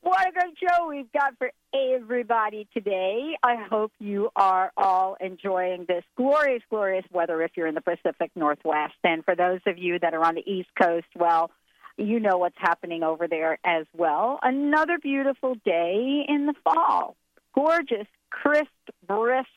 What a great show we've got for everybody today. I hope you are all enjoying this glorious, glorious weather if you're in the Pacific Northwest. And for those of you that are on the East Coast, well, you know what's happening over there as well. Another beautiful day in the fall. Gorgeous, crisp, brisk.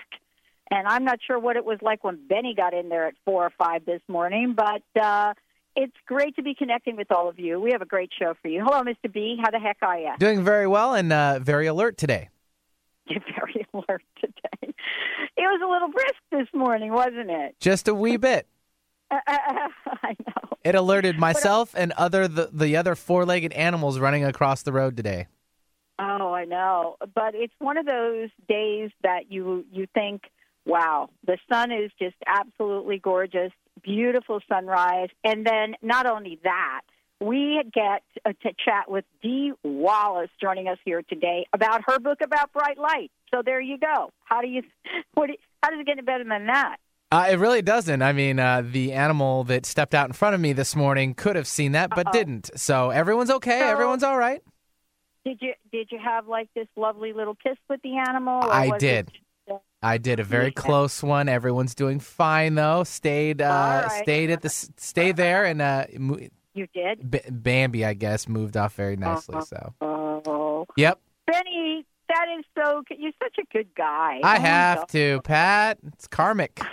And I'm not sure what it was like when Benny got in there at four or five this morning, but uh, it's great to be connecting with all of you. We have a great show for you. Hello, Mr. B. How the heck are you? Doing very well and uh, very alert today. You're very alert today. It was a little brisk this morning, wasn't it? Just a wee bit. I know. It alerted myself and other the, the other four-legged animals running across the road today. Oh, I know. But it's one of those days that you you think, wow, the sun is just absolutely gorgeous beautiful sunrise. And then not only that, we get uh, to chat with Dee Wallace joining us here today about her book about bright light. So there you go. How do you what? How does it get any better than that? Uh, it really doesn't. I mean, uh, the animal that stepped out in front of me this morning could have seen that, but Uh-oh. didn't. So everyone's okay. So, Everyone's all right. Did you did you have like this lovely little kiss with the animal? I did. It, I did a very close one. Everyone's doing fine though. Stayed uh, right. stayed at the stay there and uh, you did. B- Bambi, I guess, moved off very nicely. So. Oh. Yep. Benny, that is so. You're such a good guy. I oh, have to, Pat. It's karmic.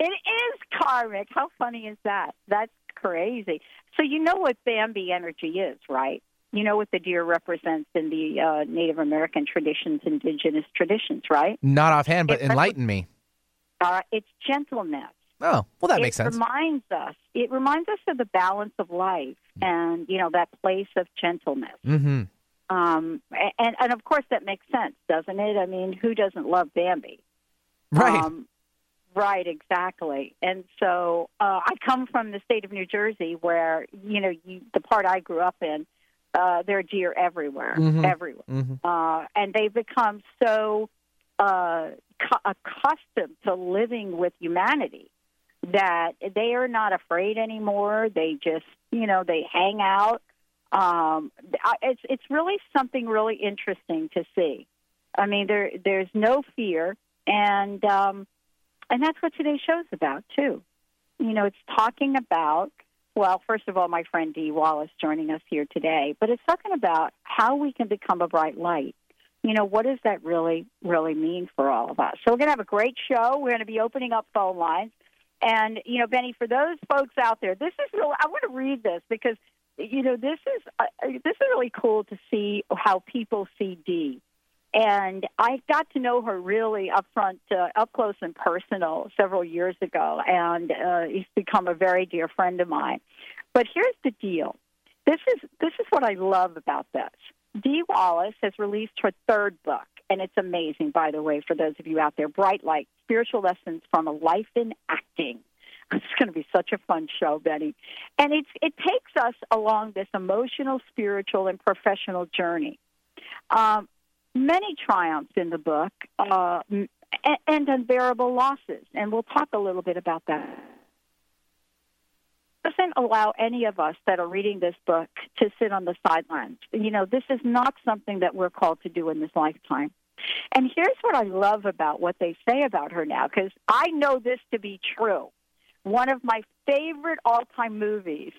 It is karmic. How funny is that? That's crazy. So you know what Bambi energy is, right? You know what the deer represents in the uh, Native American traditions, indigenous traditions, right? Not offhand, but it enlighten me. Uh, it's gentleness. Oh, well, that it makes sense. It reminds us. It reminds us of the balance of life, and you know that place of gentleness. Mm-hmm. Um, and and of course that makes sense, doesn't it? I mean, who doesn't love Bambi? Right. Um, right, exactly. And so uh, I come from the state of New Jersey, where you know you, the part I grew up in uh, there are deer everywhere, mm-hmm. everywhere, mm-hmm. Uh, and they've become so uh, cu- accustomed to living with humanity that they are not afraid anymore. They just, you know, they hang out. Um, it's it's really something really interesting to see. I mean, there there's no fear, and um, and that's what today's show's about too. You know, it's talking about well, first of all, my friend Dee Wallace joining us here today, but it's talking about how we can become a bright light. You know, what does that really, really mean for all of us? So we're going to have a great show. We're going to be opening up phone lines. And, you know, Benny, for those folks out there, this is really, I want to read this because, you know, this is, uh, this is really cool to see how people see Dee and I got to know her really up front, uh, up close and personal several years ago, and uh, he's become a very dear friend of mine. But here's the deal: this is this is what I love about this. Dee Wallace has released her third book, and it's amazing, by the way, for those of you out there. Bright Light: Spiritual Lessons from a Life in Acting. It's going to be such a fun show, Benny. And it's it takes us along this emotional, spiritual, and professional journey. Um, many triumphs in the book uh, and unbearable losses, and we'll talk a little bit about that. Doesn't allow any of us that are reading this book to sit on the sidelines. You know, this is not something that we're called to do in this lifetime. And here's what I love about what they say about her now, because I know this to be true. one of my favorite all-time movies.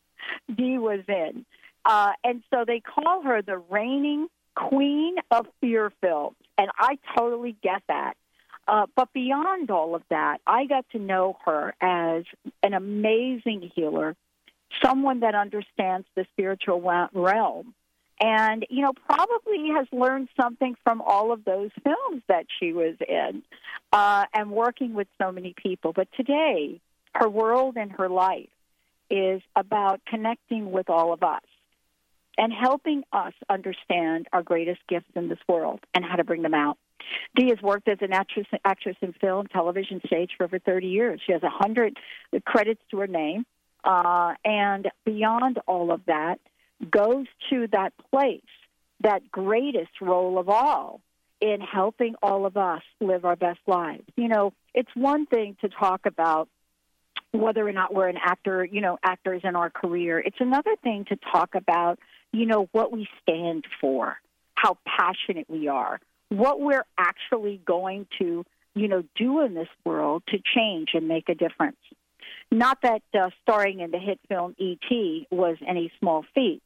Dee was in, uh, and so they call her the reigning queen of fear films, and I totally get that. Uh, but beyond all of that, I got to know her as an amazing healer, someone that understands the spiritual realm, and you know probably has learned something from all of those films that she was in, uh, and working with so many people. But today, her world and her life is about connecting with all of us and helping us understand our greatest gifts in this world and how to bring them out. Dee has worked as an actress, actress in film, television, stage for over 30 years. She has a 100 credits to her name. Uh, and beyond all of that, goes to that place, that greatest role of all in helping all of us live our best lives. You know, it's one thing to talk about whether or not we're an actor, you know, actors in our career. It's another thing to talk about, you know, what we stand for, how passionate we are, what we're actually going to, you know, do in this world to change and make a difference. Not that uh, starring in the hit film E.T. was any small feat,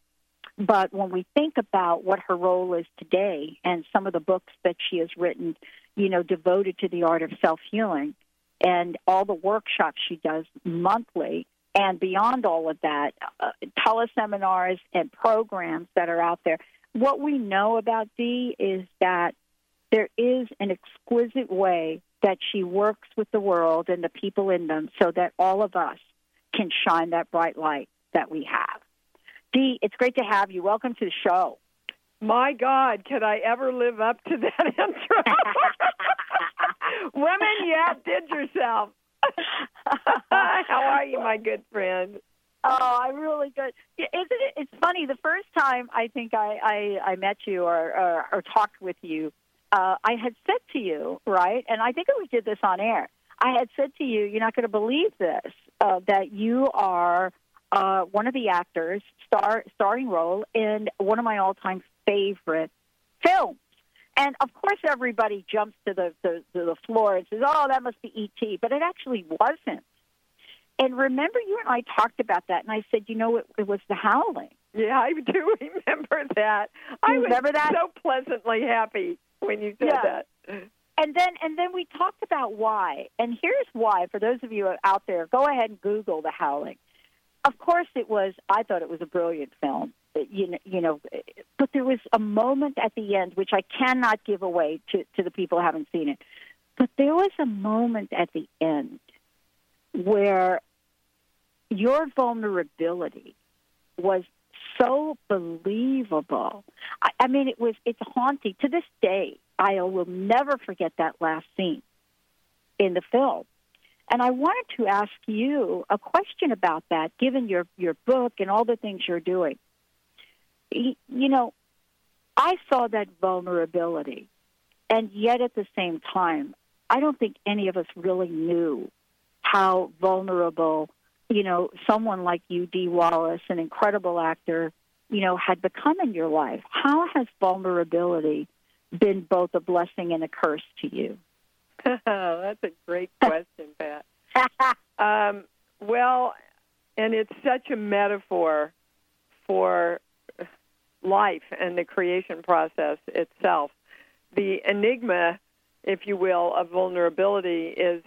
but when we think about what her role is today and some of the books that she has written, you know, devoted to the art of self healing and all the workshops she does monthly, and beyond all of that, uh, teleseminars and programs that are out there. What we know about Dee is that there is an exquisite way that she works with the world and the people in them so that all of us can shine that bright light that we have. Dee, it's great to have you. Welcome to the show. My God, could I ever live up to that intro? Women, you outdid yourself. How are you, my good friend? Oh, I'm really good. Isn't it? It's funny. The first time I think I I, I met you or, or or talked with you, uh, I had said to you, right? And I think we did this on air. I had said to you, "You're not going to believe this. Uh, that you are uh, one of the actors, star starring role in one of my all-time favorite films." And of course, everybody jumps to the, the to the floor and says, "Oh, that must be E.T.," but it actually wasn't. And remember, you and I talked about that, and I said, "You know, it, it was The Howling." Yeah, I do remember that. I remember was that? so pleasantly happy when you said yeah. that. And then and then we talked about why. And here's why for those of you out there, go ahead and Google The Howling. Of course it was I thought it was a brilliant film. Uh, you know, you know, but there was a moment at the end which I cannot give away to to the people who haven't seen it. But there was a moment at the end where your vulnerability was so believable. I, I mean, it was it's haunting to this day. I will never forget that last scene in the film. And I wanted to ask you a question about that, given your your book and all the things you're doing. You know, I saw that vulnerability, and yet at the same time, I don't think any of us really knew how vulnerable you know, someone like you, Dee Wallace, an incredible actor, you know, had become in your life. How has vulnerability been both a blessing and a curse to you? That's a great question, Pat. um, well, and it's such a metaphor for life and the creation process itself. The enigma, if you will, of vulnerability is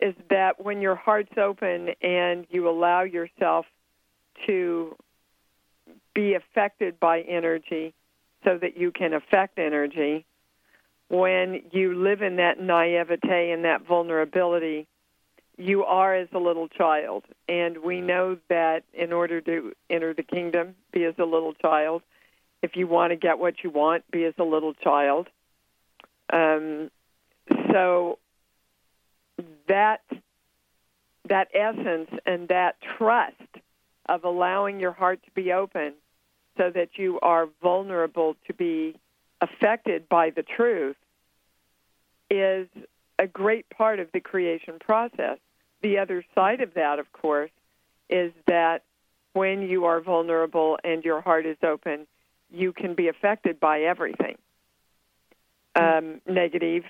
is that when your heart's open and you allow yourself to be affected by energy so that you can affect energy, when you live in that naivete and that vulnerability, you are as a little child. And we know that in order to enter the kingdom, be as a little child. If you want to get what you want, be as a little child. Um, so that that essence and that trust of allowing your heart to be open so that you are vulnerable to be affected by the truth is a great part of the creation process. The other side of that, of course, is that when you are vulnerable and your heart is open, you can be affected by everything um, negative,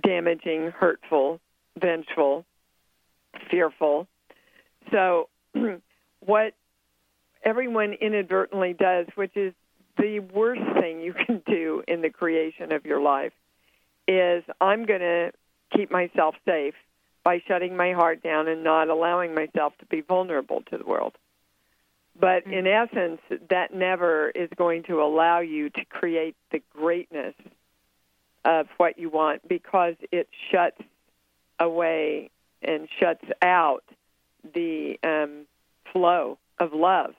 damaging, hurtful, vengeful, fearful. So, what everyone inadvertently does, which is the worst thing you can do in the creation of your life, is I'm going to keep myself safe by shutting my heart down and not allowing myself to be vulnerable to the world. But in essence, that never is going to allow you to create the greatness of what you want because it shuts away and shuts out the um, flow of love.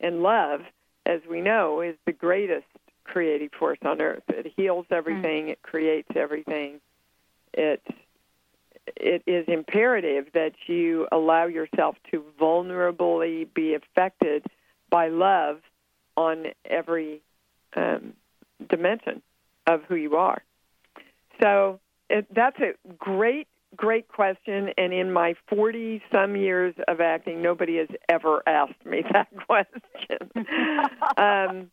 And love, as we know, is the greatest creative force on earth. It heals everything, mm. it creates everything. It it is imperative that you allow yourself to vulnerably be affected by love on every um, dimension of who you are. So it, that's a great, great question. And in my 40 some years of acting, nobody has ever asked me that question. um,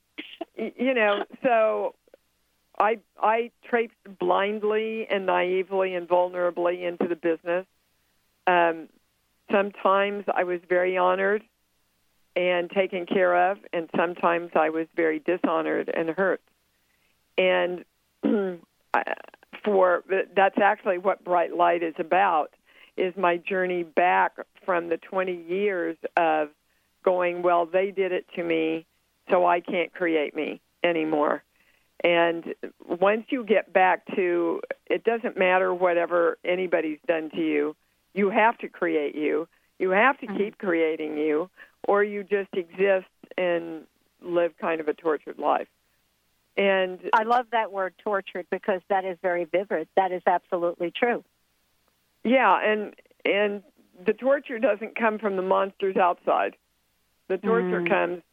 you know, so I I traipsed blindly and naively and vulnerably into the business. Um, sometimes I was very honored and taken care of, and sometimes I was very dishonored and hurt. And for that's actually what Bright Light is about is my journey back from the 20 years of going, well, they did it to me, so I can't create me anymore. And once you get back to, it doesn't matter whatever anybody's done to you, you have to create you. You have to mm-hmm. keep creating you, or you just exist and live kind of a tortured life. And I love that word tortured because that is very vivid. That is absolutely true. Yeah, and and the torture doesn't come from the monsters outside. The torture mm. comes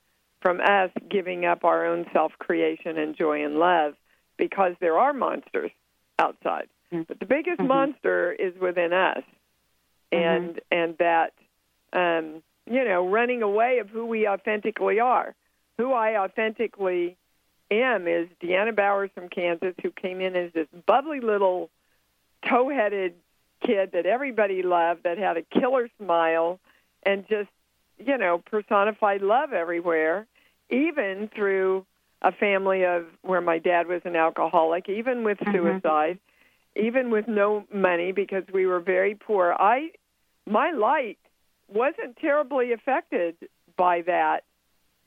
from us giving up our own self creation and joy and love because there are monsters outside. Mm-hmm. But the biggest mm-hmm. monster is within us. And mm-hmm. and that um, you know, running away of who we authentically are. Who I authentically am is Deanna Bowers from Kansas who came in as this bubbly little tow headed kid that everybody loved that had a killer smile and just you know, personified love everywhere, even through a family of where my dad was an alcoholic, even with mm-hmm. suicide, even with no money because we were very poor. I my light wasn't terribly affected by that,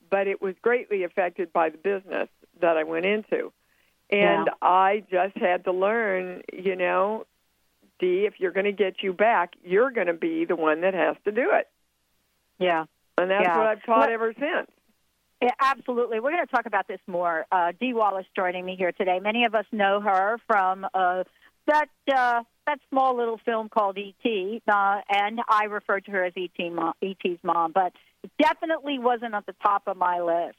but it was greatly affected by the business that I went into. And yeah. I just had to learn, you know, Dee, if you're going to get you back, you're going to be the one that has to do it. Yeah. And that's yeah. what I've taught well, ever since. Yeah, absolutely. We're going to talk about this more. Uh, Dee Wallace joining me here today. Many of us know her from uh, that uh, that small little film called E.T., uh, and I referred to her as E.T. Mom, E.T.'s mom, but definitely wasn't at the top of my list.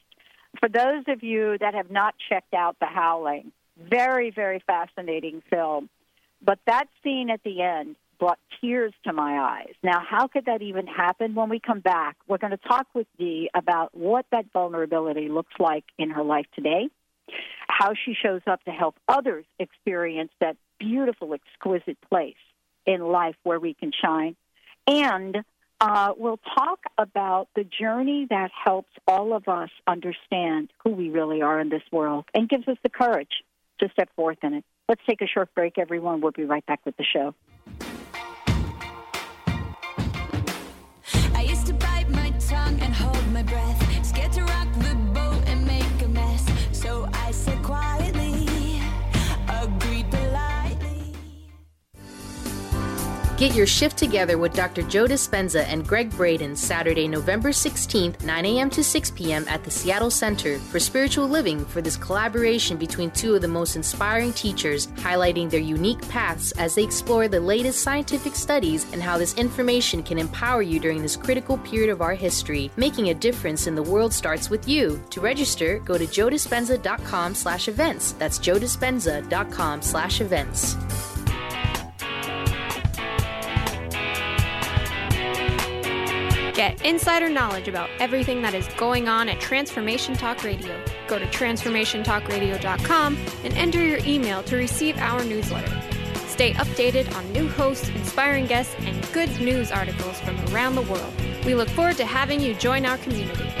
For those of you that have not checked out The Howling, very, very fascinating film. But that scene at the end brought tears to my eyes. Now, how could that even happen? When we come back, we're going to talk with Dee about what that vulnerability looks like in her life today, how she shows up to help others experience that beautiful, exquisite place in life where we can shine, and uh, we'll talk about the journey that helps all of us understand who we really are in this world and gives us the courage to step forth in it. Let's take a short break, everyone. We'll be right back with the show. tongue and hold my breath. Scared to run. Get your shift together with Dr. Joe Dispenza and Gregg Braden Saturday, November 16th, 9 a.m. to 6 p.m. at the Seattle Center for Spiritual Living for this collaboration between two of the most inspiring teachers, highlighting their unique paths as they explore the latest scientific studies and how this information can empower you during this critical period of our history. Making a difference in the world starts with you. To register, go to joedispenza.com slash events. That's joedispenza.com slash events. Get insider knowledge about everything that is going on at Transformation Talk Radio. Go to transformationtalkradio.com and enter your email to receive our newsletter. Stay updated on new hosts, inspiring guests, and good news articles from around the world. We look forward to having you join our community.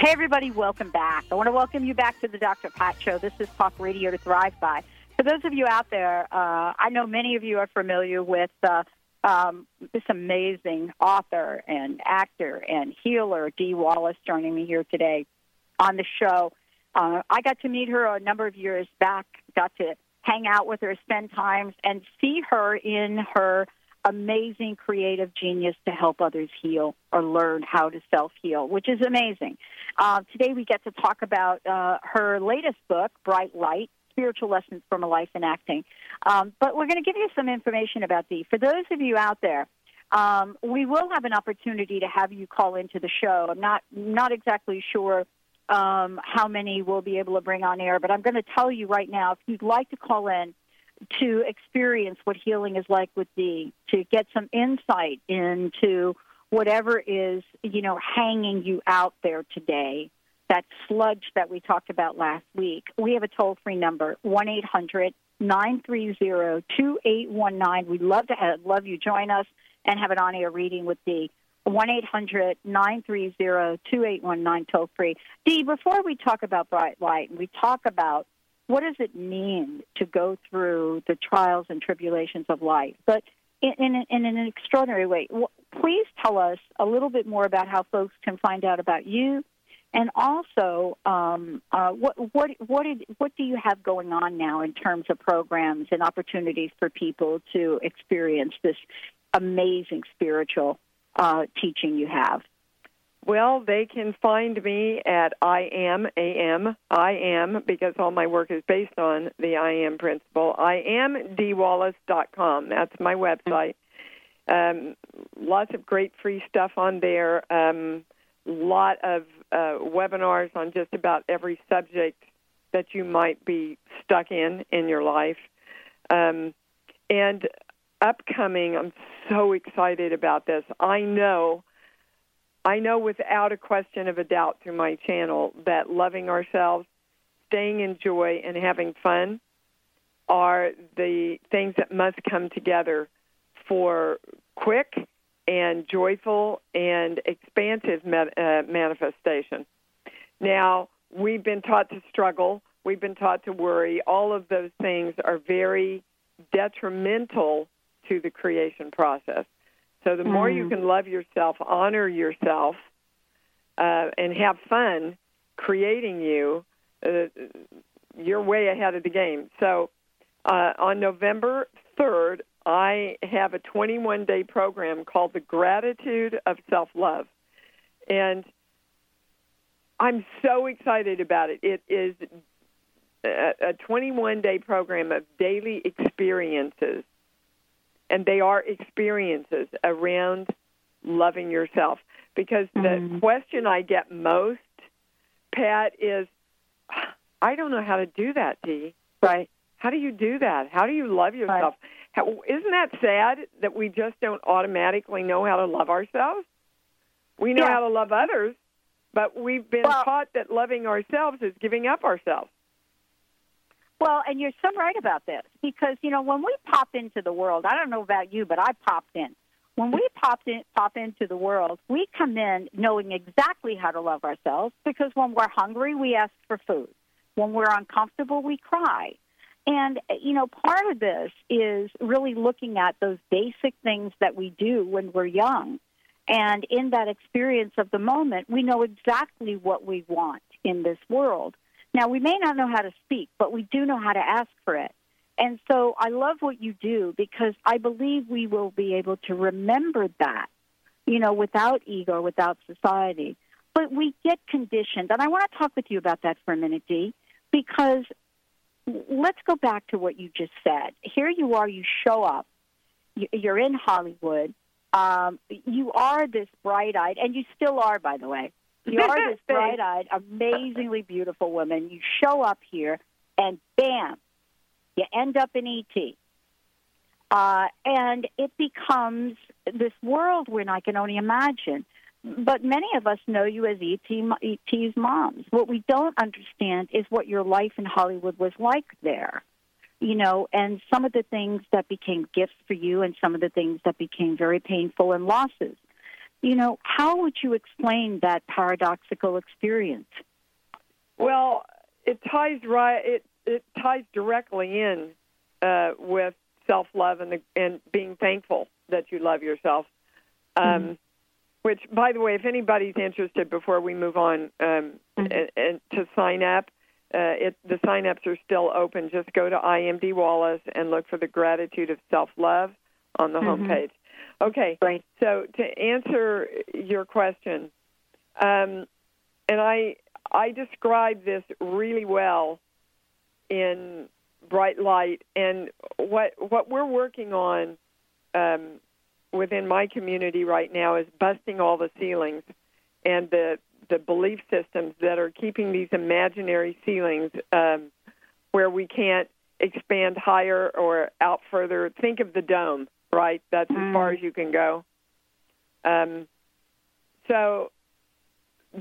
Hey, everybody, welcome back. I want to welcome you back to the Dr. Pat Show. This is Talk Radio to Thrive By. For those of you out there, uh, I know many of you are familiar with uh, um, this amazing author and actor and healer, Dee Wallace, joining me here today on the show. Uh, I got to meet her a number of years back, got to hang out with her, spend times, and see her in her amazing creative genius to help others heal or learn how to self heal, which is amazing. Uh, today we get to talk about uh, her latest book, Bright Light Spiritual Lessons from a Life in Acting. Um, but we're going to give you some information about Dee. For those of you out there, um, we will have an opportunity to have you call into the show. I'm not not exactly sure um, how many we'll be able to bring on air, but I'm going to tell you right now if you'd like to call in to experience what healing is like with Dee, to get some insight into whatever is you know hanging you out there today, that sludge that we talked about last week. We have a toll free number one eight hundred nine three zero two eight one nine. We'd love to have, love you join us and have an on air reading with Dee. 1 800 930 2819 toll free. Dee, before we talk about Bright Light, and we talk about what does it mean to go through the trials and tribulations of life, but in, in, in an extraordinary way. Please tell us a little bit more about how folks can find out about you, and also um, uh, what what what did, what do you have going on now in terms of programs and opportunities for people to experience this amazing spiritual uh, teaching you have? Well, they can find me at I am AM I am because all my work is based on the I am principle. I am deewallace.com. That's my website. Um, lots of great free stuff on there. Um, lot of uh, webinars on just about every subject that you might be stuck in in your life. Um, and upcoming, I'm so excited about this. I know, I know without a question of a doubt through my channel that loving ourselves, staying in joy, and having fun are the things that must come together for quick and joyful and expansive uh, manifestation. Now, we've been taught to struggle, we've been taught to worry. All of those things are very detrimental to the creation process. So, the more you Mhm. can love yourself, honor yourself, uh, and have fun creating you, uh, you're way ahead of the game. So, uh, on November 3rd, I have a 21 day program called The Gratitude of Self Love. And I'm so excited about it. It is a, a 21 day program of daily experiences, and they are experiences around loving yourself. Because the mm-hmm. question I get most, Pat, is I don't know how to do that, Dee. Right. How do you do that? How do you love yourself? How, isn't that sad that we just don't automatically know how to love ourselves? We know Yeah. how to love others, but we've been taught that loving ourselves is giving up ourselves. Well, and you're so right about this because you know when we pop into the world, I don't know about you, but I popped in. When we popped in, pop into the world, we come in knowing exactly how to love ourselves because when we're hungry, we ask for food. When we're uncomfortable, we cry. And you know, part of this is really looking at those basic things that we do when we're young. And in that experience of the moment, we know exactly what we want in this world. Now, we may not know how to speak, but we do know how to ask for it. And so I love what you do because I believe we will be able to remember that, you know, without ego, without society. But we get conditioned. And I want to talk with you about that for a minute, Dee, because let's go back to what you just said. Here you are, you show up, You- you're in Hollywood. Um, you are this bright eyed, and you still are, by the way. You are this bright eyed, amazingly beautiful woman. You show up here, and bam, you end up in ET. Uh, and it becomes this world where I can only imagine. But many of us know you as ET, ET's moms. What we don't understand is what your life in Hollywood was like there. You know, and some of the things that became gifts for you and some of the things that became very painful and losses. You know, how would you explain that paradoxical experience? Well, it ties right. It it ties directly in uh, with self love and the, and being thankful that you love yourself. Um, Which, by the way, if anybody's interested, before we move on, um, and, and to sign up, uh, it, the sign ups are still open. Just go to I Am Dee Wallace and look for the gratitude of self love on the Mhm. homepage. Okay. Right. So to answer your question, um, and I I describe this really well in Bright Light, and what what we're working on um, within my community right now is busting all the ceilings and the the belief systems that are keeping these imaginary ceilings um, where we can't expand higher or out further. Think of the dome, right? That's as far as you can go. Um, so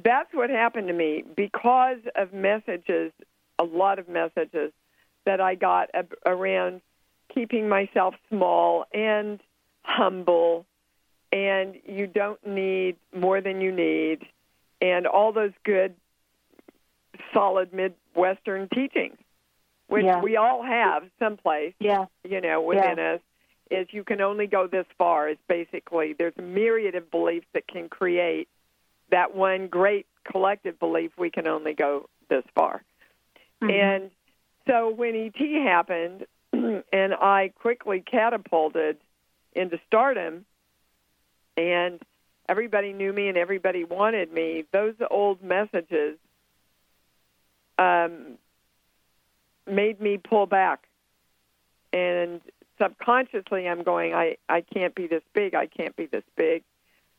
that's what happened to me because of messages, a lot of messages that I got ab- around keeping myself small and humble, and you don't need more than you need, and all those good, solid Midwestern teachings, which Yeah. we all have someplace, Yeah. you know, within us, is you can only go this far. Is basically there's a myriad of beliefs that can create that one great collective belief. We can only go this far, and so when ET happened, and I quickly catapulted into stardom, and everybody knew me and everybody wanted me. Those old messages um, made me pull back, and subconsciously, I'm going, I I can't be this big. I can't be this big.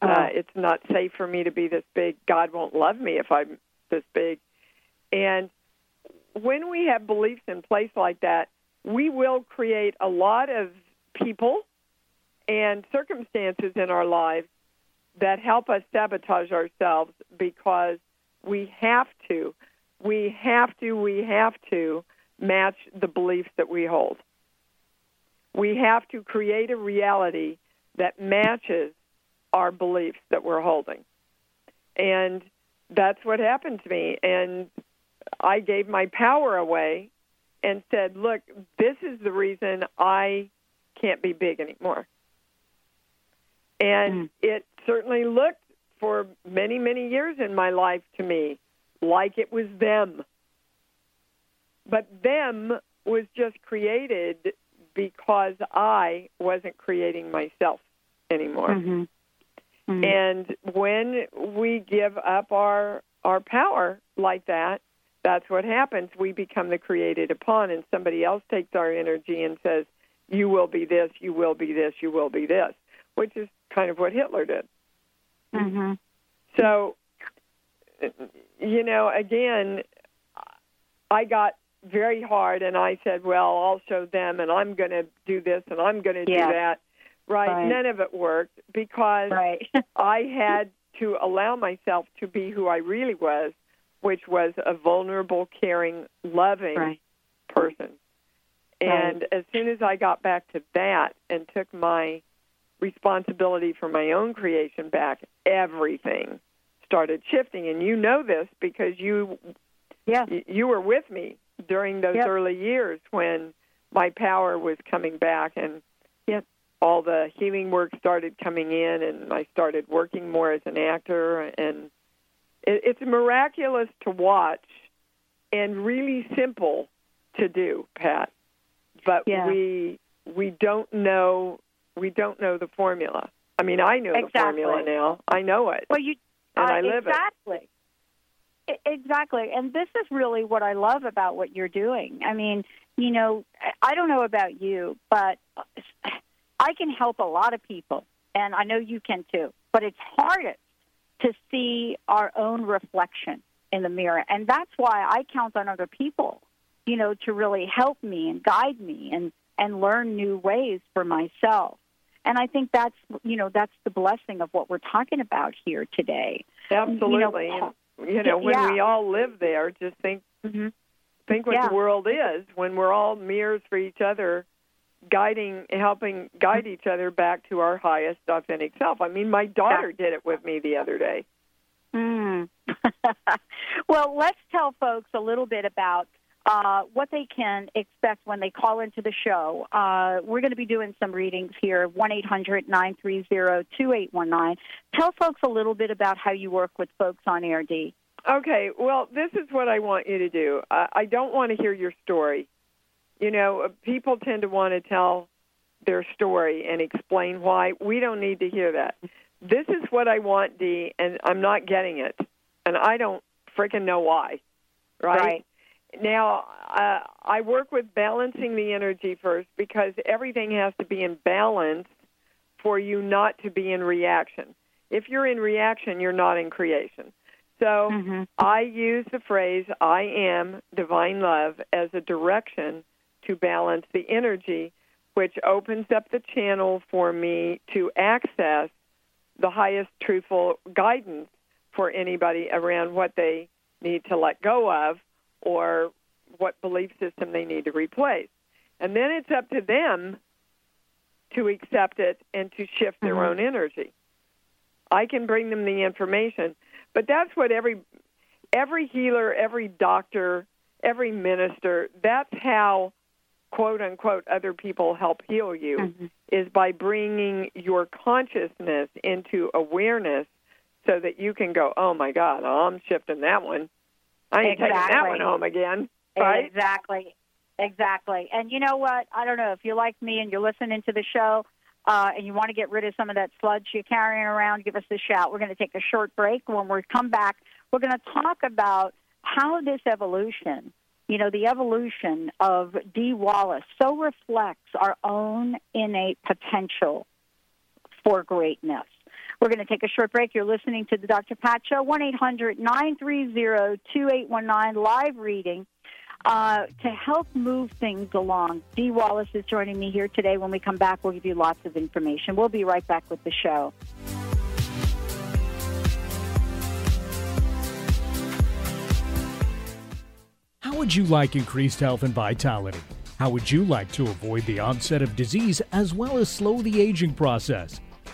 Uh, it's not safe for me to be this big. God won't love me if I'm this big. And when we have beliefs in place like that, we will create a lot of people and circumstances in our lives that help us sabotage ourselves because we have to, we have to, we have to match the beliefs that we hold. We have to create a reality that matches our beliefs that we're holding. And that's what happened to me. And I gave my power away and said, look, this is the reason I can't be big anymore. And mm. it certainly looked for many, many years in my life to me like it was them. But them was just created because I wasn't creating myself anymore. Mhm. Mhm. And when we give up our our power like that, that's what happens. We become the created upon, and somebody else takes our energy and says, "You will be this. You will be this. You will be this," which is kind of what Hitler did. Mhm. So, you know, again, I got very hard, and I said, "Well, I'll show them, and I'm going to do this, and I'm going to Yeah. do that." Right. Right. None of it worked because Right. I had to allow myself to be who I really was, which was a vulnerable, caring, loving Right. person. And as soon as I got back to that and took my responsibility for my own creation back, everything started shifting. And you know this because you yeah. you were with me during those Yep. early years when my power was coming back and Yep. all the healing work started coming in and I started working more as an actor and it, it's miraculous to watch and really simple to do, Pat. But Yeah. we we don't know we don't know the formula. I mean, I know the formula now. I know it. Well, you and uh, I live it. exactly. Exactly. And this is really what I love about what you're doing. I mean, you know, I- don't know about you, but uh, I can help a lot of people, and I know you can too. But it's hardest to see our own reflection in the mirror. And that's why I count on other people, you know, to really help me and guide me and, and learn new ways for myself. And I think that's, you know, that's the blessing of what we're talking about here today. Absolutely. You know, you know, when yeah. we all live there, just think Mhm. think what Yeah. the world is when we're all mirrors for each other, guiding, helping guide each other back to our highest authentic self. I mean, my daughter did it with me the other day. Mm. well, let's tell folks a little bit about uh, what they can expect when they call into the show. Uh, we're going to be doing some readings here, 1 800 930 2819. Tell folks a little bit about how you work with folks on air, Dee. Okay, well, this is what I want you to do. I, I don't want to hear your story. You know, uh, people tend to want to tell their story and explain why. We don't need to hear that. This is what I want, Dee, and I'm not getting it. And I don't freaking know why. Right? Right. Now, uh, I work with balancing the energy first because everything has to be in balance for you not to be in reaction. If you're in reaction, you're not in creation. So Mm-hmm. I use the phrase I am divine love as a direction to balance the energy, which opens up the channel for me to access the highest truthful guidance for anybody around what they need to let go of or what belief system they need to replace. And then it's up to them to accept it and to shift their Mhm. own energy. I can bring them the information, but that's what every every healer, every doctor, every minister, that's how quote unquote other people help heal you Mhm. is by bringing your consciousness into awareness so that you can go, "Oh my god, I'm shifting that one. I ain't taking that Exactly. one home again." Right? Exactly. Exactly. And you know what? I don't know if you're like me and you're listening to the show uh, and you want to get rid of some of that sludge you're carrying around, give us a shout. We're going to take a short break. When we come back, we're going to talk about how this evolution, you know, the evolution of Dee Wallace, so reflects our own innate potential for greatness. We're going to take a short break. You're listening to the Dr. Pat Show, 1 800 930 2819, live reading. Uh, to help move things along, Dee Wallace is joining me here today. When we come back, we'll give you lots of information. We'll be right back with the show. How would you like increased health and vitality? How would you like to avoid the onset of disease as well as slow the aging process?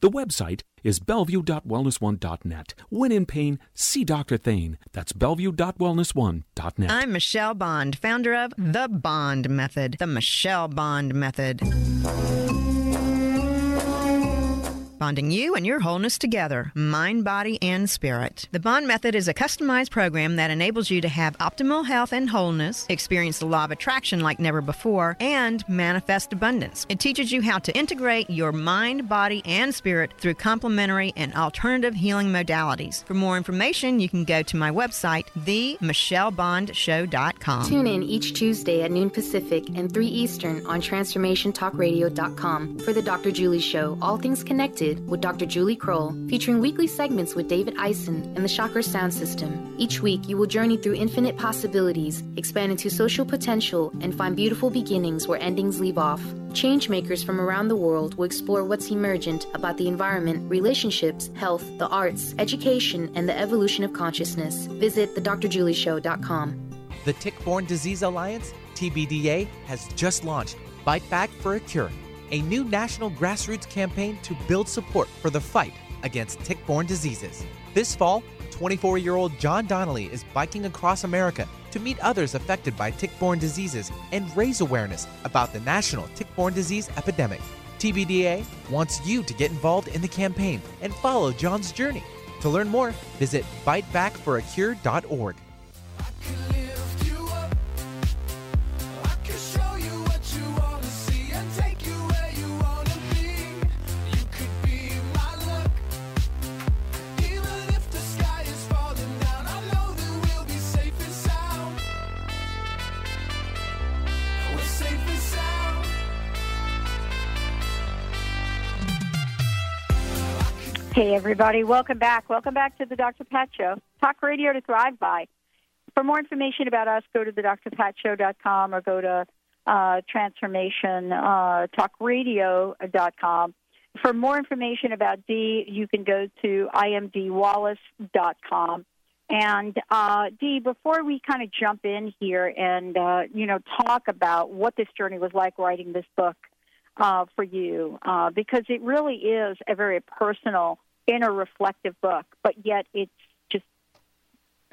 The website is bellevue.wellness1.net. When in pain, see Dr. Thane. That's bellevue.wellness1.net. I'm Michelle Bond, founder of The Bond Method, the Michelle Bond Method. Bonding you and your wholeness together, mind, body, and spirit. The Bond Method is a customized program that enables you to have optimal health and wholeness, experience the law of attraction like never before, and manifest abundance. It teaches you how to integrate your mind, body, and spirit through complementary and alternative healing modalities. For more information, you can go to my website, themichellebondshow.com. Tune in each Tuesday at noon Pacific and 3 Eastern on TransformationTalkRadio.com for the Dr. Julie Show, All Things Connected with Dr. Julie Kroll, featuring weekly segments with David Eisen and the Chakra Sound System. Each week, you will journey through infinite possibilities, expand into social potential, and find beautiful beginnings where endings leave off. Changemakers from around the world will explore what's emergent about the environment, relationships, health, the arts, education, and the evolution of consciousness. Visit thedrjulieshow.com. The Tick-Borne Disease Alliance, TBDA, has just launched Bite Back for a Cure, a new national grassroots campaign to build support for the fight against tick-borne diseases. This fall, 24-year-old John Donnelly is biking across America to meet others affected by tick-borne diseases and raise awareness about the national tick-borne disease epidemic. TBDA wants you to get involved in the campaign and follow John's journey. To learn more, visit bitebackforacure.org. Hey, everybody. Welcome back. Welcome back to the Dr. Pat Show. Talk radio to thrive by. For more information about us, go to the drpatshow.com or go to uh, transformation uh, For more information about Dee, you can go to iamdeewallace.com. And uh, Dee, before we kind of jump in here and uh, you know talk about what this journey was like writing this book uh, for you, uh, because it really is a very personal, inner reflective book, but yet it just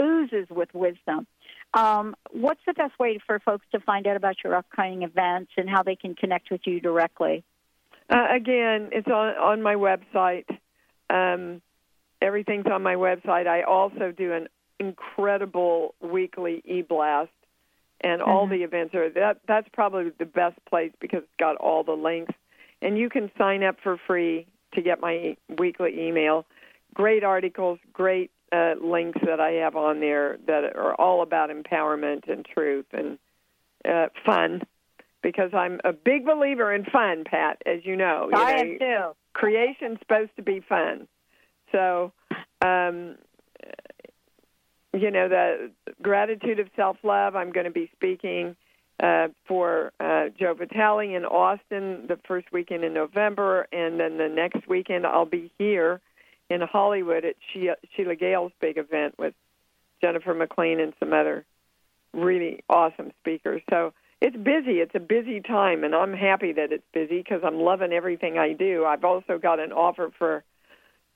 oozes with wisdom. Um, what's the best way for folks to find out about your upcoming events and how they can connect with you directly? Uh, again, it's on on my website. Um, everything's on my website. I also do an incredible weekly e-blast, and all Mm-hmm. the events are that. That's probably the best place because it's got all the links, and you can sign up for free to get my weekly email. Great articles, great uh, links that I have on there that are all about empowerment and truth and uh, fun. Because I'm a big believer in fun, Pat, as you know. You I know, am too. creation's supposed to be fun. So, um, you know, the gratitude of self love. I'm going to be speaking uh, for uh, Joe Vitale in Austin the first weekend in November, and then the next weekend I'll be here in Hollywood at Sheila, Sheila Gale's big event with Jennifer McLean and some other really awesome speakers. So it's busy. It's a busy time, and I'm happy that it's busy because I'm loving everything I do. I've also got an offer for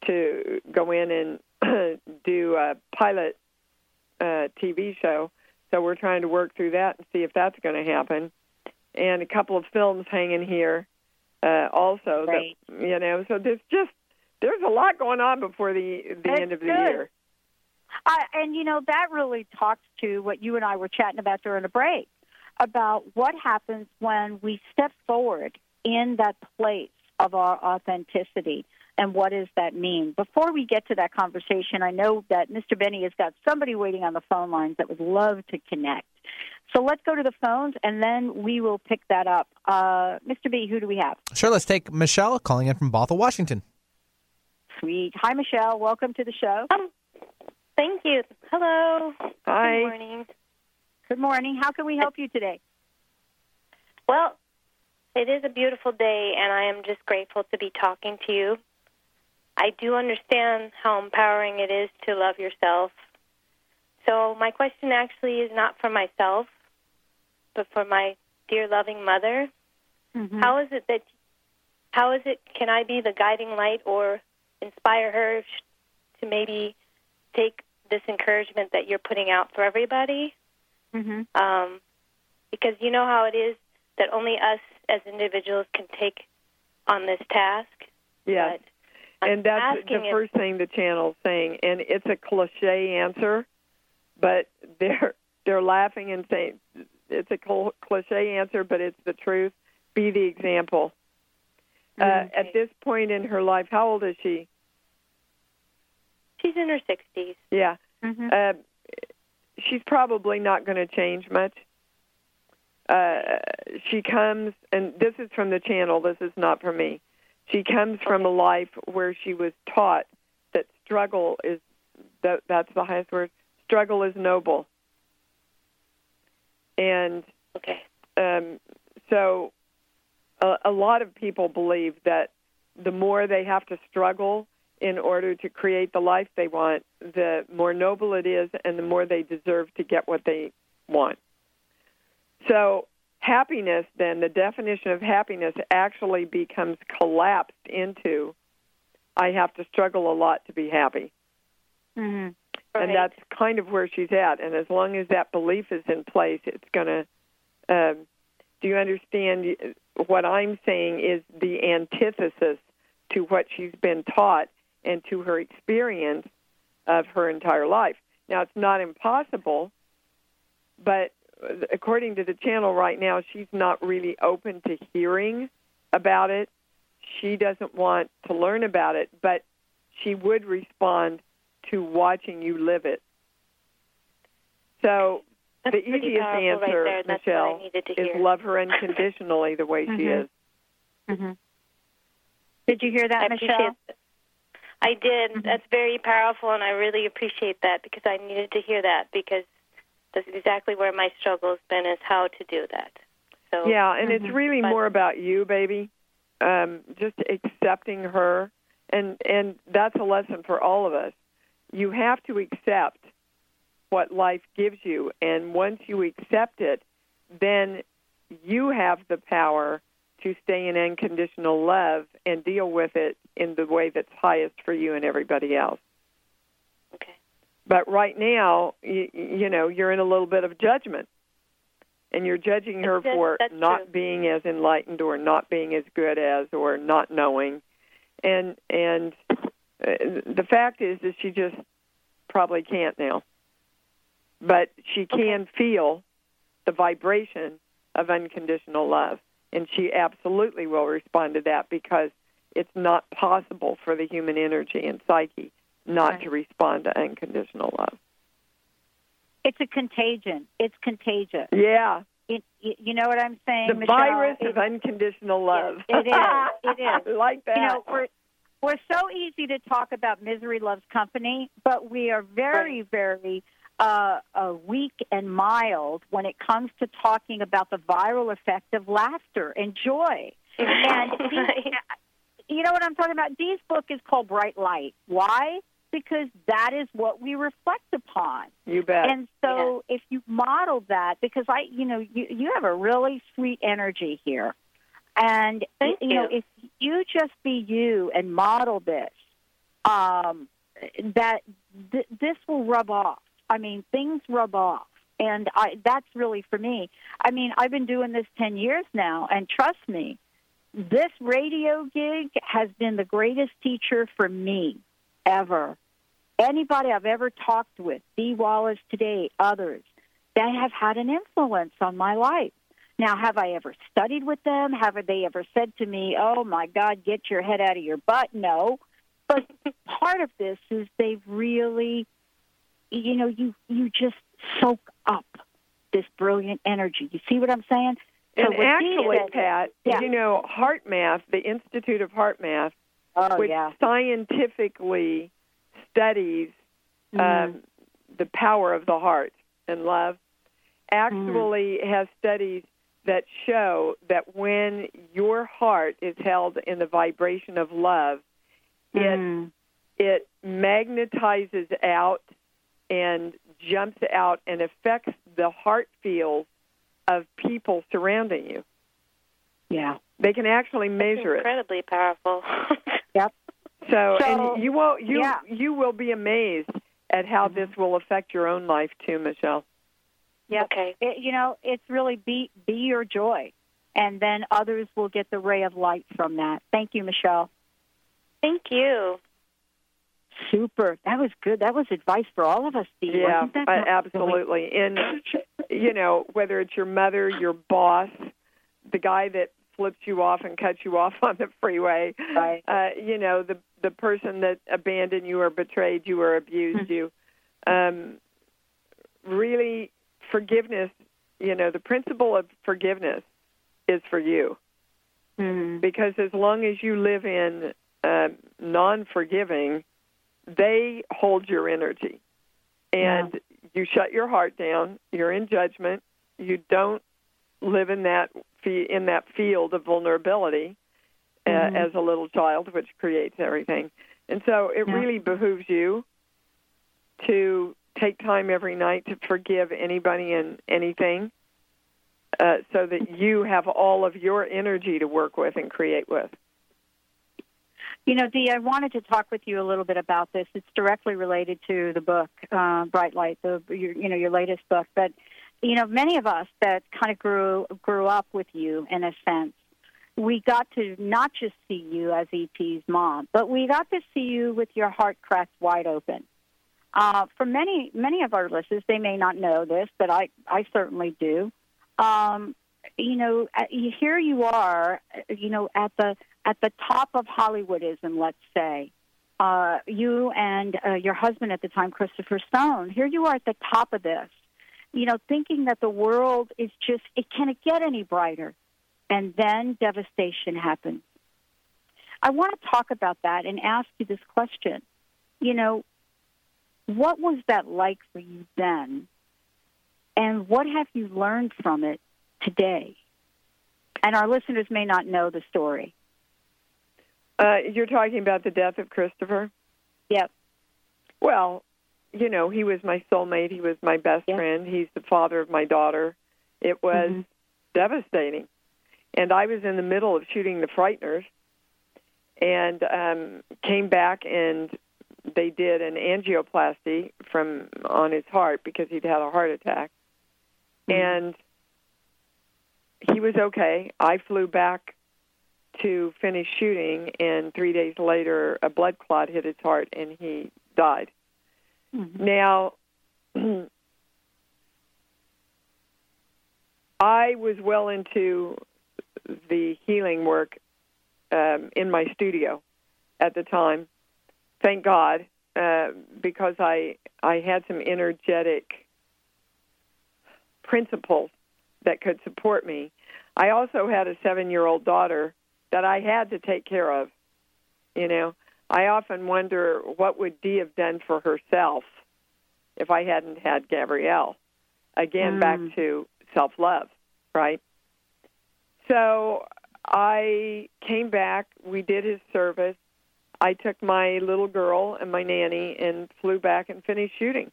to go in and do a pilot uh, TV show. So we're trying to work through that and see if that's going to happen. And a couple of films hanging here uh, also. Right. That, you know, so there's just there's a lot going on before the the That's end of the good. year. Uh, and you know that really talks to what you and I were chatting about during the break about what happens when we step forward in that place of our authenticity and what does that mean. Before we get to that conversation, I know that Mr. Benny has got somebody waiting on the phone lines that would love to connect. So let's go to the phones and then we will pick that up. Uh, Mr. B, who do we have? Sure, let's take Michelle calling in from Bothell, Washington. Sweet. Hi, Michelle. Welcome to the show. Thank you. Hello. Hi. Good morning. Good morning. How can we help you today? Well, it is a beautiful day, and I am just grateful to be talking to you. I do understand how empowering it is to love yourself. So, my question actually is not for myself, but for my dear loving mother. Mm-hmm. How is it that, how is it, can I be the guiding light or inspire her to maybe take this encouragement that you're putting out for everybody? Mm-hmm. um, because you know how it is that only us as individuals can take on this task. Yes. And that's the first thing the channel's saying, and it's a cliche answer, but they're they're laughing and saying it's a cl- cliche answer, but it's the truth. Be the example. Uh, at this point in her life, how old is she? She's in her 60s. Yeah. Mm-hmm. Uh, she's probably not going to change much. Uh, she comes, and this is from the channel. This is not from me. She comes from a life where she was taught that struggle is that that's the highest word. Struggle is noble. And okay. um, so a, a lot of people believe that the more they have to struggle in order to create the life they want, the more noble it is and the more they deserve to get what they want. So, happiness, then, the definition of happiness actually becomes collapsed into I have to struggle a lot to be happy. Mm-hmm. And that's kind of where she's at. And as long as that belief is in place, it's going to. Um, do you understand? What I'm saying is the antithesis to what she's been taught and to her experience of her entire life. Now, it's not impossible, but according to the channel right now, she's not really open to hearing about it. She doesn't want to learn about it, but she would respond to watching you live it. So That's the easiest powerful right answer, there. That's what I Michelle, is love her unconditionally the way she Mhm. is. Mm-hmm. Did you hear that, I Michelle? appreciate that. I did. That's very powerful, and I really appreciate that because I needed to hear that because that's exactly where my struggle has been is how to do that. So Yeah, and it's really But- more about you, baby. Um, just accepting her, and and that's a lesson for all of us. You have to accept what life gives you, and once you accept it, then you have the power to stay in unconditional love and deal with it in the way that's highest for you and everybody else. Okay. But right now, you, you know, you're in a little bit of judgment. And you're judging her That's- for that's not true. being as enlightened or not being as good as or not knowing. And and uh, the fact is that she just probably can't now. But she can feel the vibration of unconditional love. And she absolutely will respond to that because it's not possible for the human energy and psyche not to respond to unconditional love. It's a contagion. It's contagious. Yeah. It, you you know what I'm saying, The Michelle? virus It- of unconditional love. It is. It is. I like that. You know, we're we're so easy to talk about misery loves company, but we are very, very uh, uh, weak and mild when it comes to talking about the viral effect of laughter and joy. And these, you know what I'm talking about? Dee's book is called Bright Light. Why? Because that is what we reflect upon. You bet. And so if you model that, because I, you know, you, you have a really sweet energy here. And, Thank you know, if you just be you and model this, um, that th- this will rub off. I mean, things rub off, and I, that's really for me. I mean, I've been doing this ten years now, and trust me, this radio gig has been the greatest teacher for me ever. Anybody I've ever talked with, Dee Wallace today, others, they have had an influence on my life. Now, have I ever studied with them? Have they ever said to me, "Oh my God, get your head out of your butt"? No, but part of this is they've really, you know, you you just soak up this brilliant energy. You see what I'm saying? So and actually, Pat, yeah. you know, HeartMath, the Institute of HeartMath, Oh, which yeah. scientifically studies Mm. um, the power of the heart and love, actually Mm. has studies that show that when your heart is held in the vibration of love, Mm. it it magnetizes out and jumps out and affects the heart fields of people surrounding you. Yeah. They can actually measure it. Incredibly powerful. Yep. So, So, and you will you yeah. you will be amazed at how mm-hmm. this will affect your own life too, Michelle. Yep. Okay. It, you know, it's really be be your joy, and then others will get the ray of light from that. Thank you, Michelle. Thank you. Super. That was good. That was advice for all of us, Steve. Yeah, Wasn't that absolutely. And you know, whether it's your mother, your boss, the guy that flips you off and cuts you off on the freeway, Right. uh, you know, the the person that abandoned you or betrayed you or abused you. Um, really, forgiveness. You know, the principle of forgiveness is for you. Mhm. because as long as you live in uh, non-forgiving, they hold your energy, and you shut your heart down. You're in judgment. You don't live in that in that field of vulnerability uh, Mhm. as a little child, which creates everything. And so it Yeah. really behooves you to take time every night to forgive anybody and anything uh, so that you have all of your energy to work with and create with. You know, Dee, I wanted to talk with you a little bit about this. It's directly related to the book, uh, Bright Light, the your, you know your latest book. But you know, many of us that kind of grew grew up with you in a sense, we got to not just see you as ET's mom, but we got to see you with your heart cracked wide open. Uh, for many many of our listeners, they may not know this, but I I certainly do. Um, you know, uh, here you are, you know, at the at the top of Hollywoodism, let's say. Uh, you and uh, your husband at the time, Christopher Stone. Here you are at the top of this. You know, thinking that the world is just it can't get any brighter, and then devastation happens. I want to talk about that and ask you this question. You know, what was that like for you then? And what have you learned from it today? And our listeners may not know the story. Uh, you're talking about the death of Christopher? Yep. Well, you know, he was my soulmate. He was my best friend. He's the father of my daughter. It was Mhm. devastating. And I was in the middle of shooting The Frighteners and um, came back and they did an angioplasty from on his heart because he'd had a heart attack. And he was okay. I flew back to finish shooting, and three days later, a blood clot hit his heart, and he died. Now, I was well into the healing work um, in my studio at the time. Thank God, uh, because I I had some energetic principles that could support me. I also had a seven year old daughter that I had to take care of. You know, I often wonder what would Dee have done for herself if I hadn't had Gabrielle. Again, back to self love, right? So I came back. We did his service. I took my little girl and my nanny and flew back and finished shooting.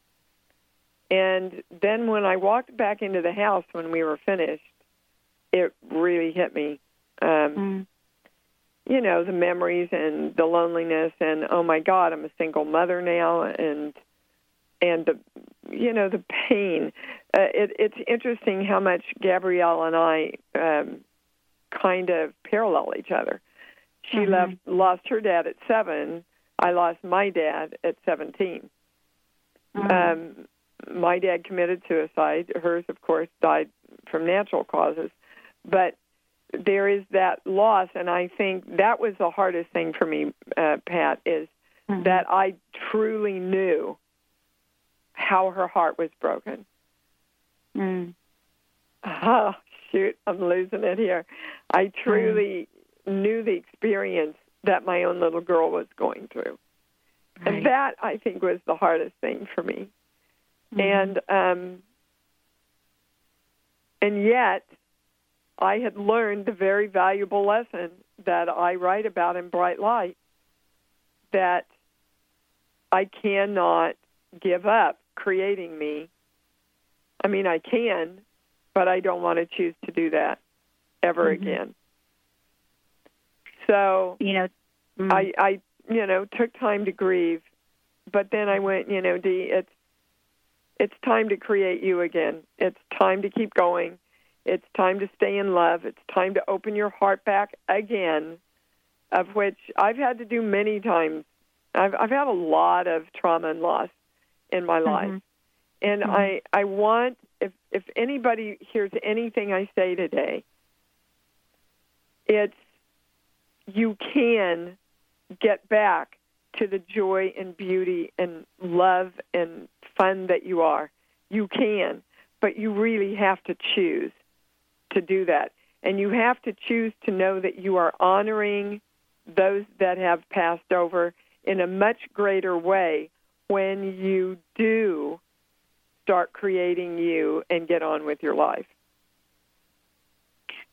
And then when I walked back into the house when we were finished, it really hit me. Um, you know, the memories and the loneliness and oh my God, I'm a single mother now, and and the you know the pain. Uh, it, it's interesting how much Gabrielle and I um, kind of parallel each other. She Mhm. left, lost her dad at seven. I lost my dad at 17. Um, my dad committed suicide. Hers, of course, died from natural causes. But there is that loss, and I think that was the hardest thing for me, uh, Pat, is that I truly knew how her heart was broken. Mm. Oh, shoot, I'm losing it here. I truly knew the experience that my own little girl was going through. And that, I think, was the hardest thing for me. And um, and yet, I had learned the very valuable lesson that I write about in Bright Light that I cannot give up creating me. I mean, I can, but I don't want to choose to do that ever Mhm. again. So, you know, I, I, you know, took time to grieve, but then I went, you know, Dee, it's, it's time to create you again. It's time to keep going. It's time to stay in love. It's time to open your heart back again, of which I've had to do many times. I've, I've had a lot of trauma and loss in my mm-hmm. life. And mm-hmm. I, I want, if, if anybody hears anything I say today, it's you can get back to the joy and beauty and love and fun that you are. You can, but you really have to choose to do that. And you have to choose to know that you are honoring those that have passed over in a much greater way when you do start creating you and get on with your life.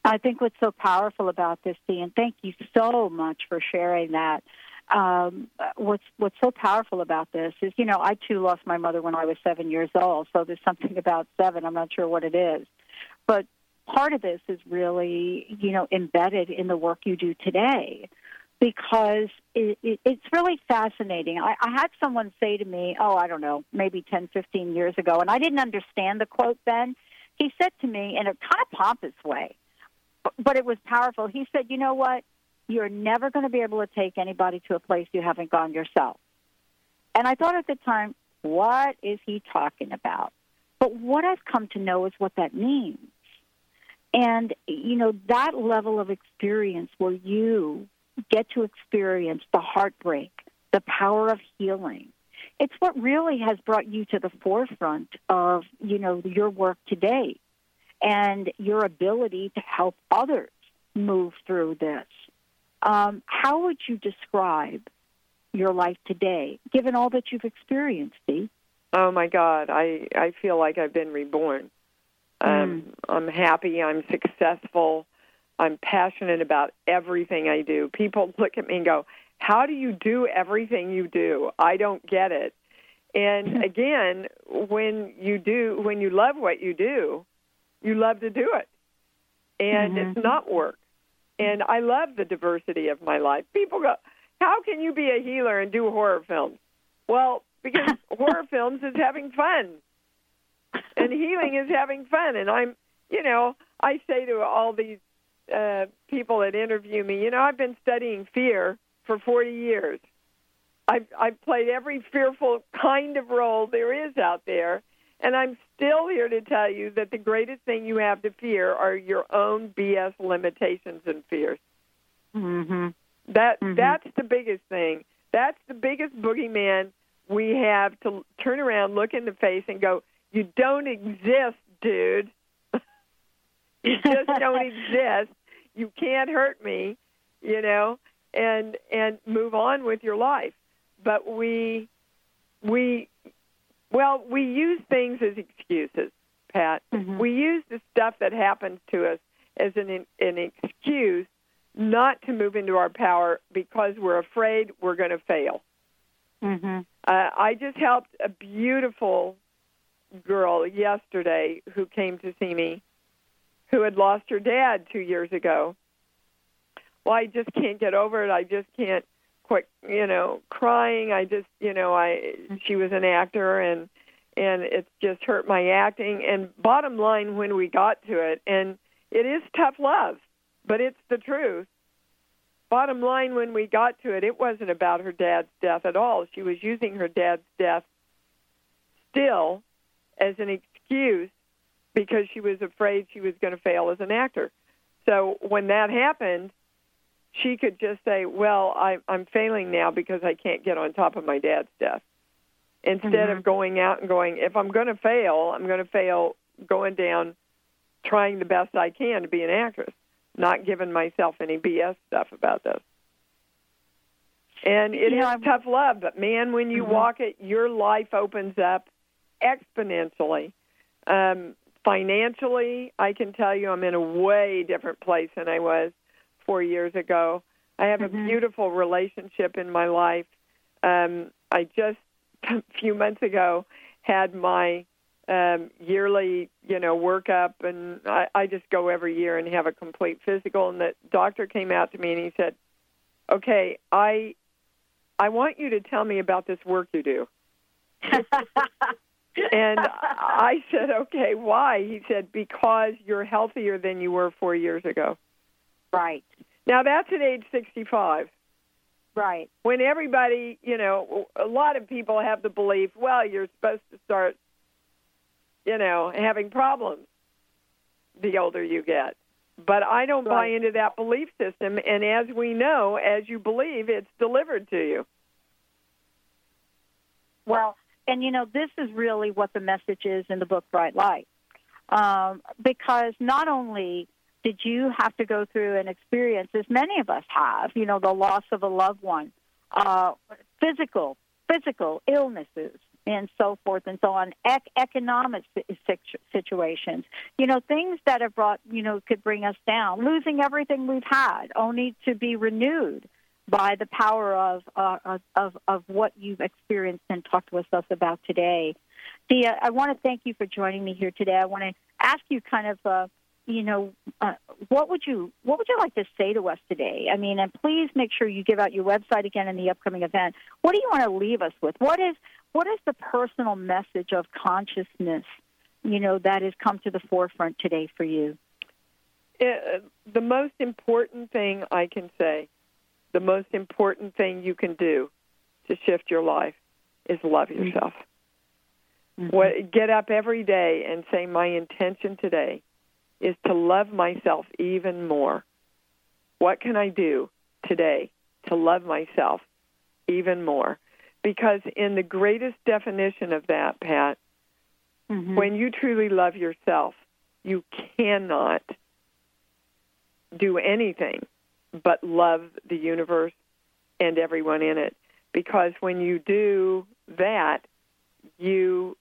I think what's so powerful about this, Dee, and thank you so much for sharing that. Um, what's what's so powerful about this is, you know, I too lost my mother when I was seven years old. So there's something about seven. I'm not sure what it is, but part of this is really, you know, embedded in the work you do today, because it, it, it's really fascinating. I, I had someone say to me, oh, I don't know, maybe 10, 15 years ago, and I didn't understand the quote then. He said to me in a kind of pompous way, but it was powerful. He said, "You know what? You're never going to be able to take anybody to a place you haven't gone yourself." And I thought at the time, "What is he talking about?" But what I've come to know is what that means. And you know, that level of experience where you get to experience the heartbreak, the power of healing. It's what really has brought you to the forefront of, you know, your work today and your ability to help others move through this. Um, how would you describe your life today, given all that you've experienced, Dee? Oh my God, I I feel like I've been reborn. Um, I'm happy. I'm successful. I'm passionate about everything I do. People look at me and go, "How do you do everything you do?" I don't get it. And again, when you do, when you love what you do, you love to do it, and Mhm. it's not work. And I love the diversity of my life. People go, "How can you be a healer and do horror films?" Well, because horror films is having fun and healing is having fun. And i'm you know i say to all these uh people that interview me you know i've been studying fear for 40 years. I've i've played every fearful kind of role there is out there. And i'm still here to tell you that the greatest thing you have to fear are your own bs limitations and fears. Mm-hmm. that that's the biggest thing. That's the biggest boogeyman we have to turn around, look in the face, and go, "You don't exist, dude. you just don't exist. You can't hurt me." You know, and and move on with your life. But we we well, we use things as excuses, Pat. We use the stuff that happens to us as an an excuse not to move into our power because we're afraid we're going to fail. Mm-hmm. Uh, I just helped a beautiful girl yesterday who came to see me who had lost her dad two years ago. well, I just can't get over it. I just can't quit, you know, crying. I just, you know, I she was an actor and and it's just hurt my acting. And bottom line, when we got to it, and it is tough love, but it's the truth. Bottom line, when we got to it, it wasn't about her dad's death at all. She was using her dad's death still as an excuse because she was afraid she was going to fail as an actor. So when that happened, she could just say, "Well, I, I'm failing now because I can't get on top of my dad's death." Instead Mhm. of going out and going, "If I'm going to fail, I'm going to fail going down, trying the best I can to be an actress, not giving myself any BS stuff about this." And it is tough love, but man, when you Mhm. walk it, your life opens up exponentially. Um, financially, I can tell you I'm in a way different place than I was four years ago. I have a beautiful relationship in my life. Um, I just a few months ago had my um, yearly, you know, workup, and I, I just go every year and have a complete physical. And the doctor came out to me and he said, "Okay, I, I want you to tell me about this work you do." and I said, "Okay, why?" He said, "Because you're healthier than you were four years ago." Right. Now that's at age 65. Right. When everybody, you know, a lot of people have the belief, well, you're supposed to start, you know, having problems the older you get. But I don't buy into that belief system. And as we know, as you believe, it's delivered to you. Well, and you know, this is really what the message is in the book Bright Light. Um, because not only did you have to go through an experience, as many of us have, you know, the loss of a loved one, uh, physical, physical illnesses, and so forth and so on, ec- economic situ- situations, you know, things that have brought, you know, could bring us down, losing everything we've had, only to be renewed by the power of uh, of- of what you've experienced and talked with us about today. Dee, I want to thank you for joining me here today. I want to ask you kind of, uh, you know, uh, what would you what would you like to say to us today? I mean, and please make sure you give out your website again in the upcoming event. What do you want to leave us with? What is what is the personal message of consciousness, you know, that has come to the forefront today for you? Uh, the most important thing I can say, the most important thing you can do to shift your life is love mm-hmm. yourself. Mm-hmm. What, get up every day and say, My intention today is to love myself even more. What can I do today to love myself even more? Because, in the greatest definition of that, Pat, mm-hmm. when you truly love yourself, you cannot do anything but love the universe and everyone in it. Because when you do that, you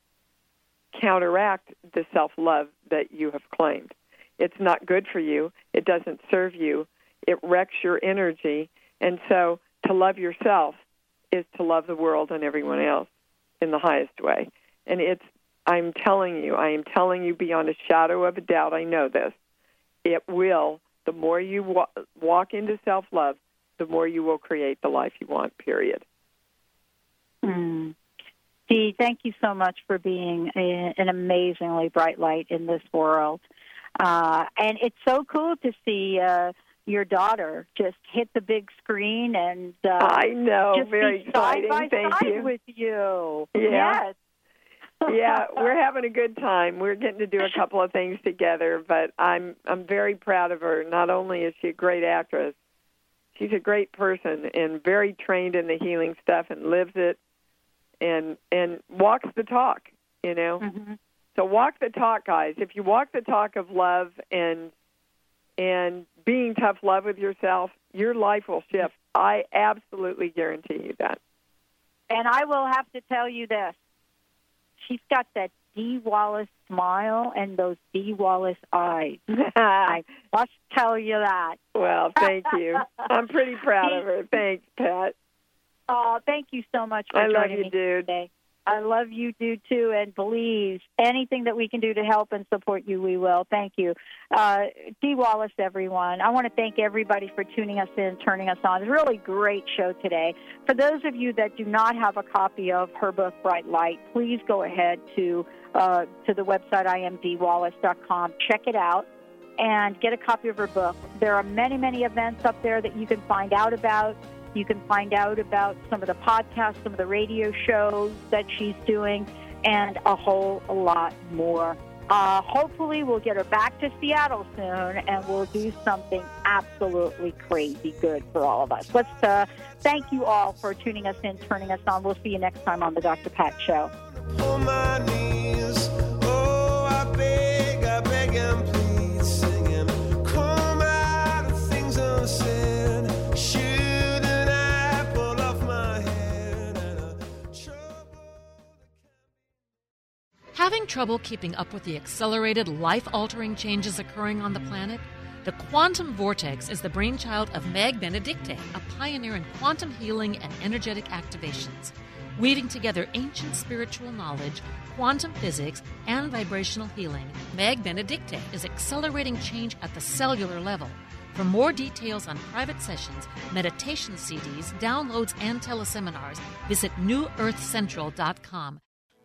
counteract the self love that you have claimed. It's not good for you, it doesn't serve you, it wrecks your energy. And so to love yourself is to love the world and everyone else in the highest way. And it's, I'm telling you, I am telling you beyond a shadow of a doubt, I know this. It will, the more you wa- walk into self love, the more you will create the life you want, period. Mm. Dee, thank you so much for being a, an amazingly bright light in this world. Uh, and it's so cool to see uh, your daughter just hit the big screen and uh, I know, just very be side exciting. by Thank side you. with you. Yeah. Yes. Yeah, we're having a good time. We're getting to do a couple of things together, but I'm I'm very proud of her. Not only is she a great actress, she's a great person and very trained in the healing stuff and lives it and and walks the talk, you know. Mm-hmm. So walk the talk, guys. If you walk the talk of love and and being tough love with yourself, your life will shift. I absolutely guarantee you that. And I will have to tell you this. She's got that Dee Wallace smile and those Dee Wallace eyes. I must tell you that. Well, thank you. I'm pretty proud of her. Thanks, Pat. Oh, thank you so much for I love joining you, me dude. today. I love you, do too, and please, anything that we can do to help and support you, we will. Thank you. Uh, Dee Wallace, everyone. I want to thank everybody for tuning us in, turning us on. It's a really great show today. For those of you that do not have a copy of her book, Bright Light, please go ahead to uh, to the website iamdeewallace.com. Check it out and get a copy of her book. There are many, many events up there that you can find out about. You can find out about some of the podcasts, some of the radio shows that she's doing, and a whole a lot more. Uh, hopefully, we'll get her back to Seattle soon, and we'll do something absolutely crazy good for all of us. Let's uh, thank you all for tuning us in, turning us on. We'll see you next time on the Dr. Pat Show. Trouble keeping up with the accelerated, life altering changes occurring on the planet? The quantum vortex is the brainchild of Meg Benedicte, a pioneer in quantum healing and energetic activations. Weaving together ancient spiritual knowledge, quantum physics, and vibrational healing, Meg Benedicte is accelerating change at the cellular level. For more details on private sessions, meditation CDs, downloads, and teleseminars, visit newearthcentral.com.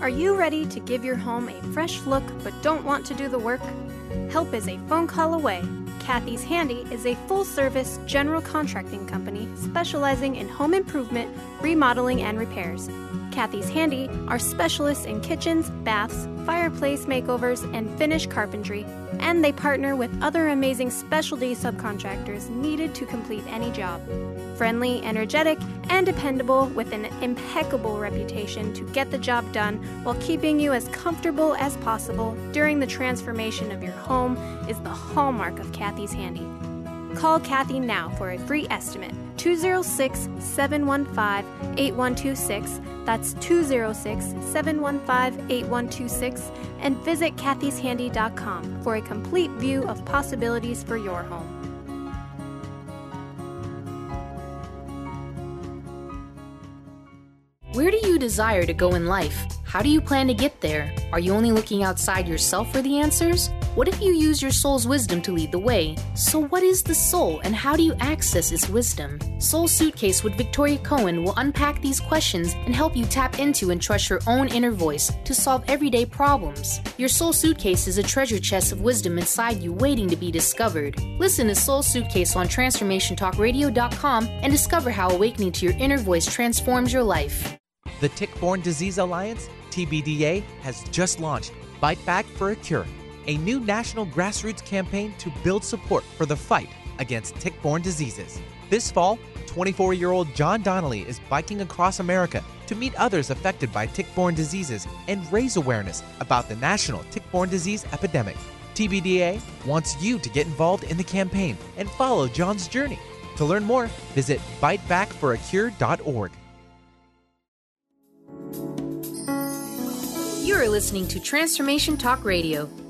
Are you ready to give your home a fresh look but don't want to do the work? Help is a phone call away. Kathy's Handy is a full service general contracting company specializing in home improvement, remodeling, and repairs. Kathy's Handy are specialists in kitchens, baths, fireplace makeovers, and finish carpentry, and they partner with other amazing specialty subcontractors needed to complete any job. Friendly, energetic, and dependable with an impeccable reputation to get the job done while keeping you as comfortable as possible during the transformation of your home is the hallmark of Kathy's Handy. Call Kathy now for a free estimate 206 715 8126. That's 206 715 8126. And visit kathyshandy.com for a complete view of possibilities for your home. Where do you desire to go in life? How do you plan to get there? Are you only looking outside yourself for the answers? What if you use your soul's wisdom to lead the way? So, what is the soul and how do you access its wisdom? Soul Suitcase with Victoria Cohen will unpack these questions and help you tap into and trust your own inner voice to solve everyday problems. Your Soul Suitcase is a treasure chest of wisdom inside you waiting to be discovered. Listen to Soul Suitcase on TransformationTalkRadio.com and discover how awakening to your inner voice transforms your life. The Tick-Borne Disease Alliance, TBDA, has just launched Bite Back for a Cure, a new national grassroots campaign to build support for the fight against tick-borne diseases. This fall, 24-year-old John Donnelly is biking across America to meet others affected by tick-borne diseases and raise awareness about the national tick-borne disease epidemic. TBDA wants you to get involved in the campaign and follow John's journey. To learn more, visit bitebackforacure.org. You are listening to Transformation Talk Radio,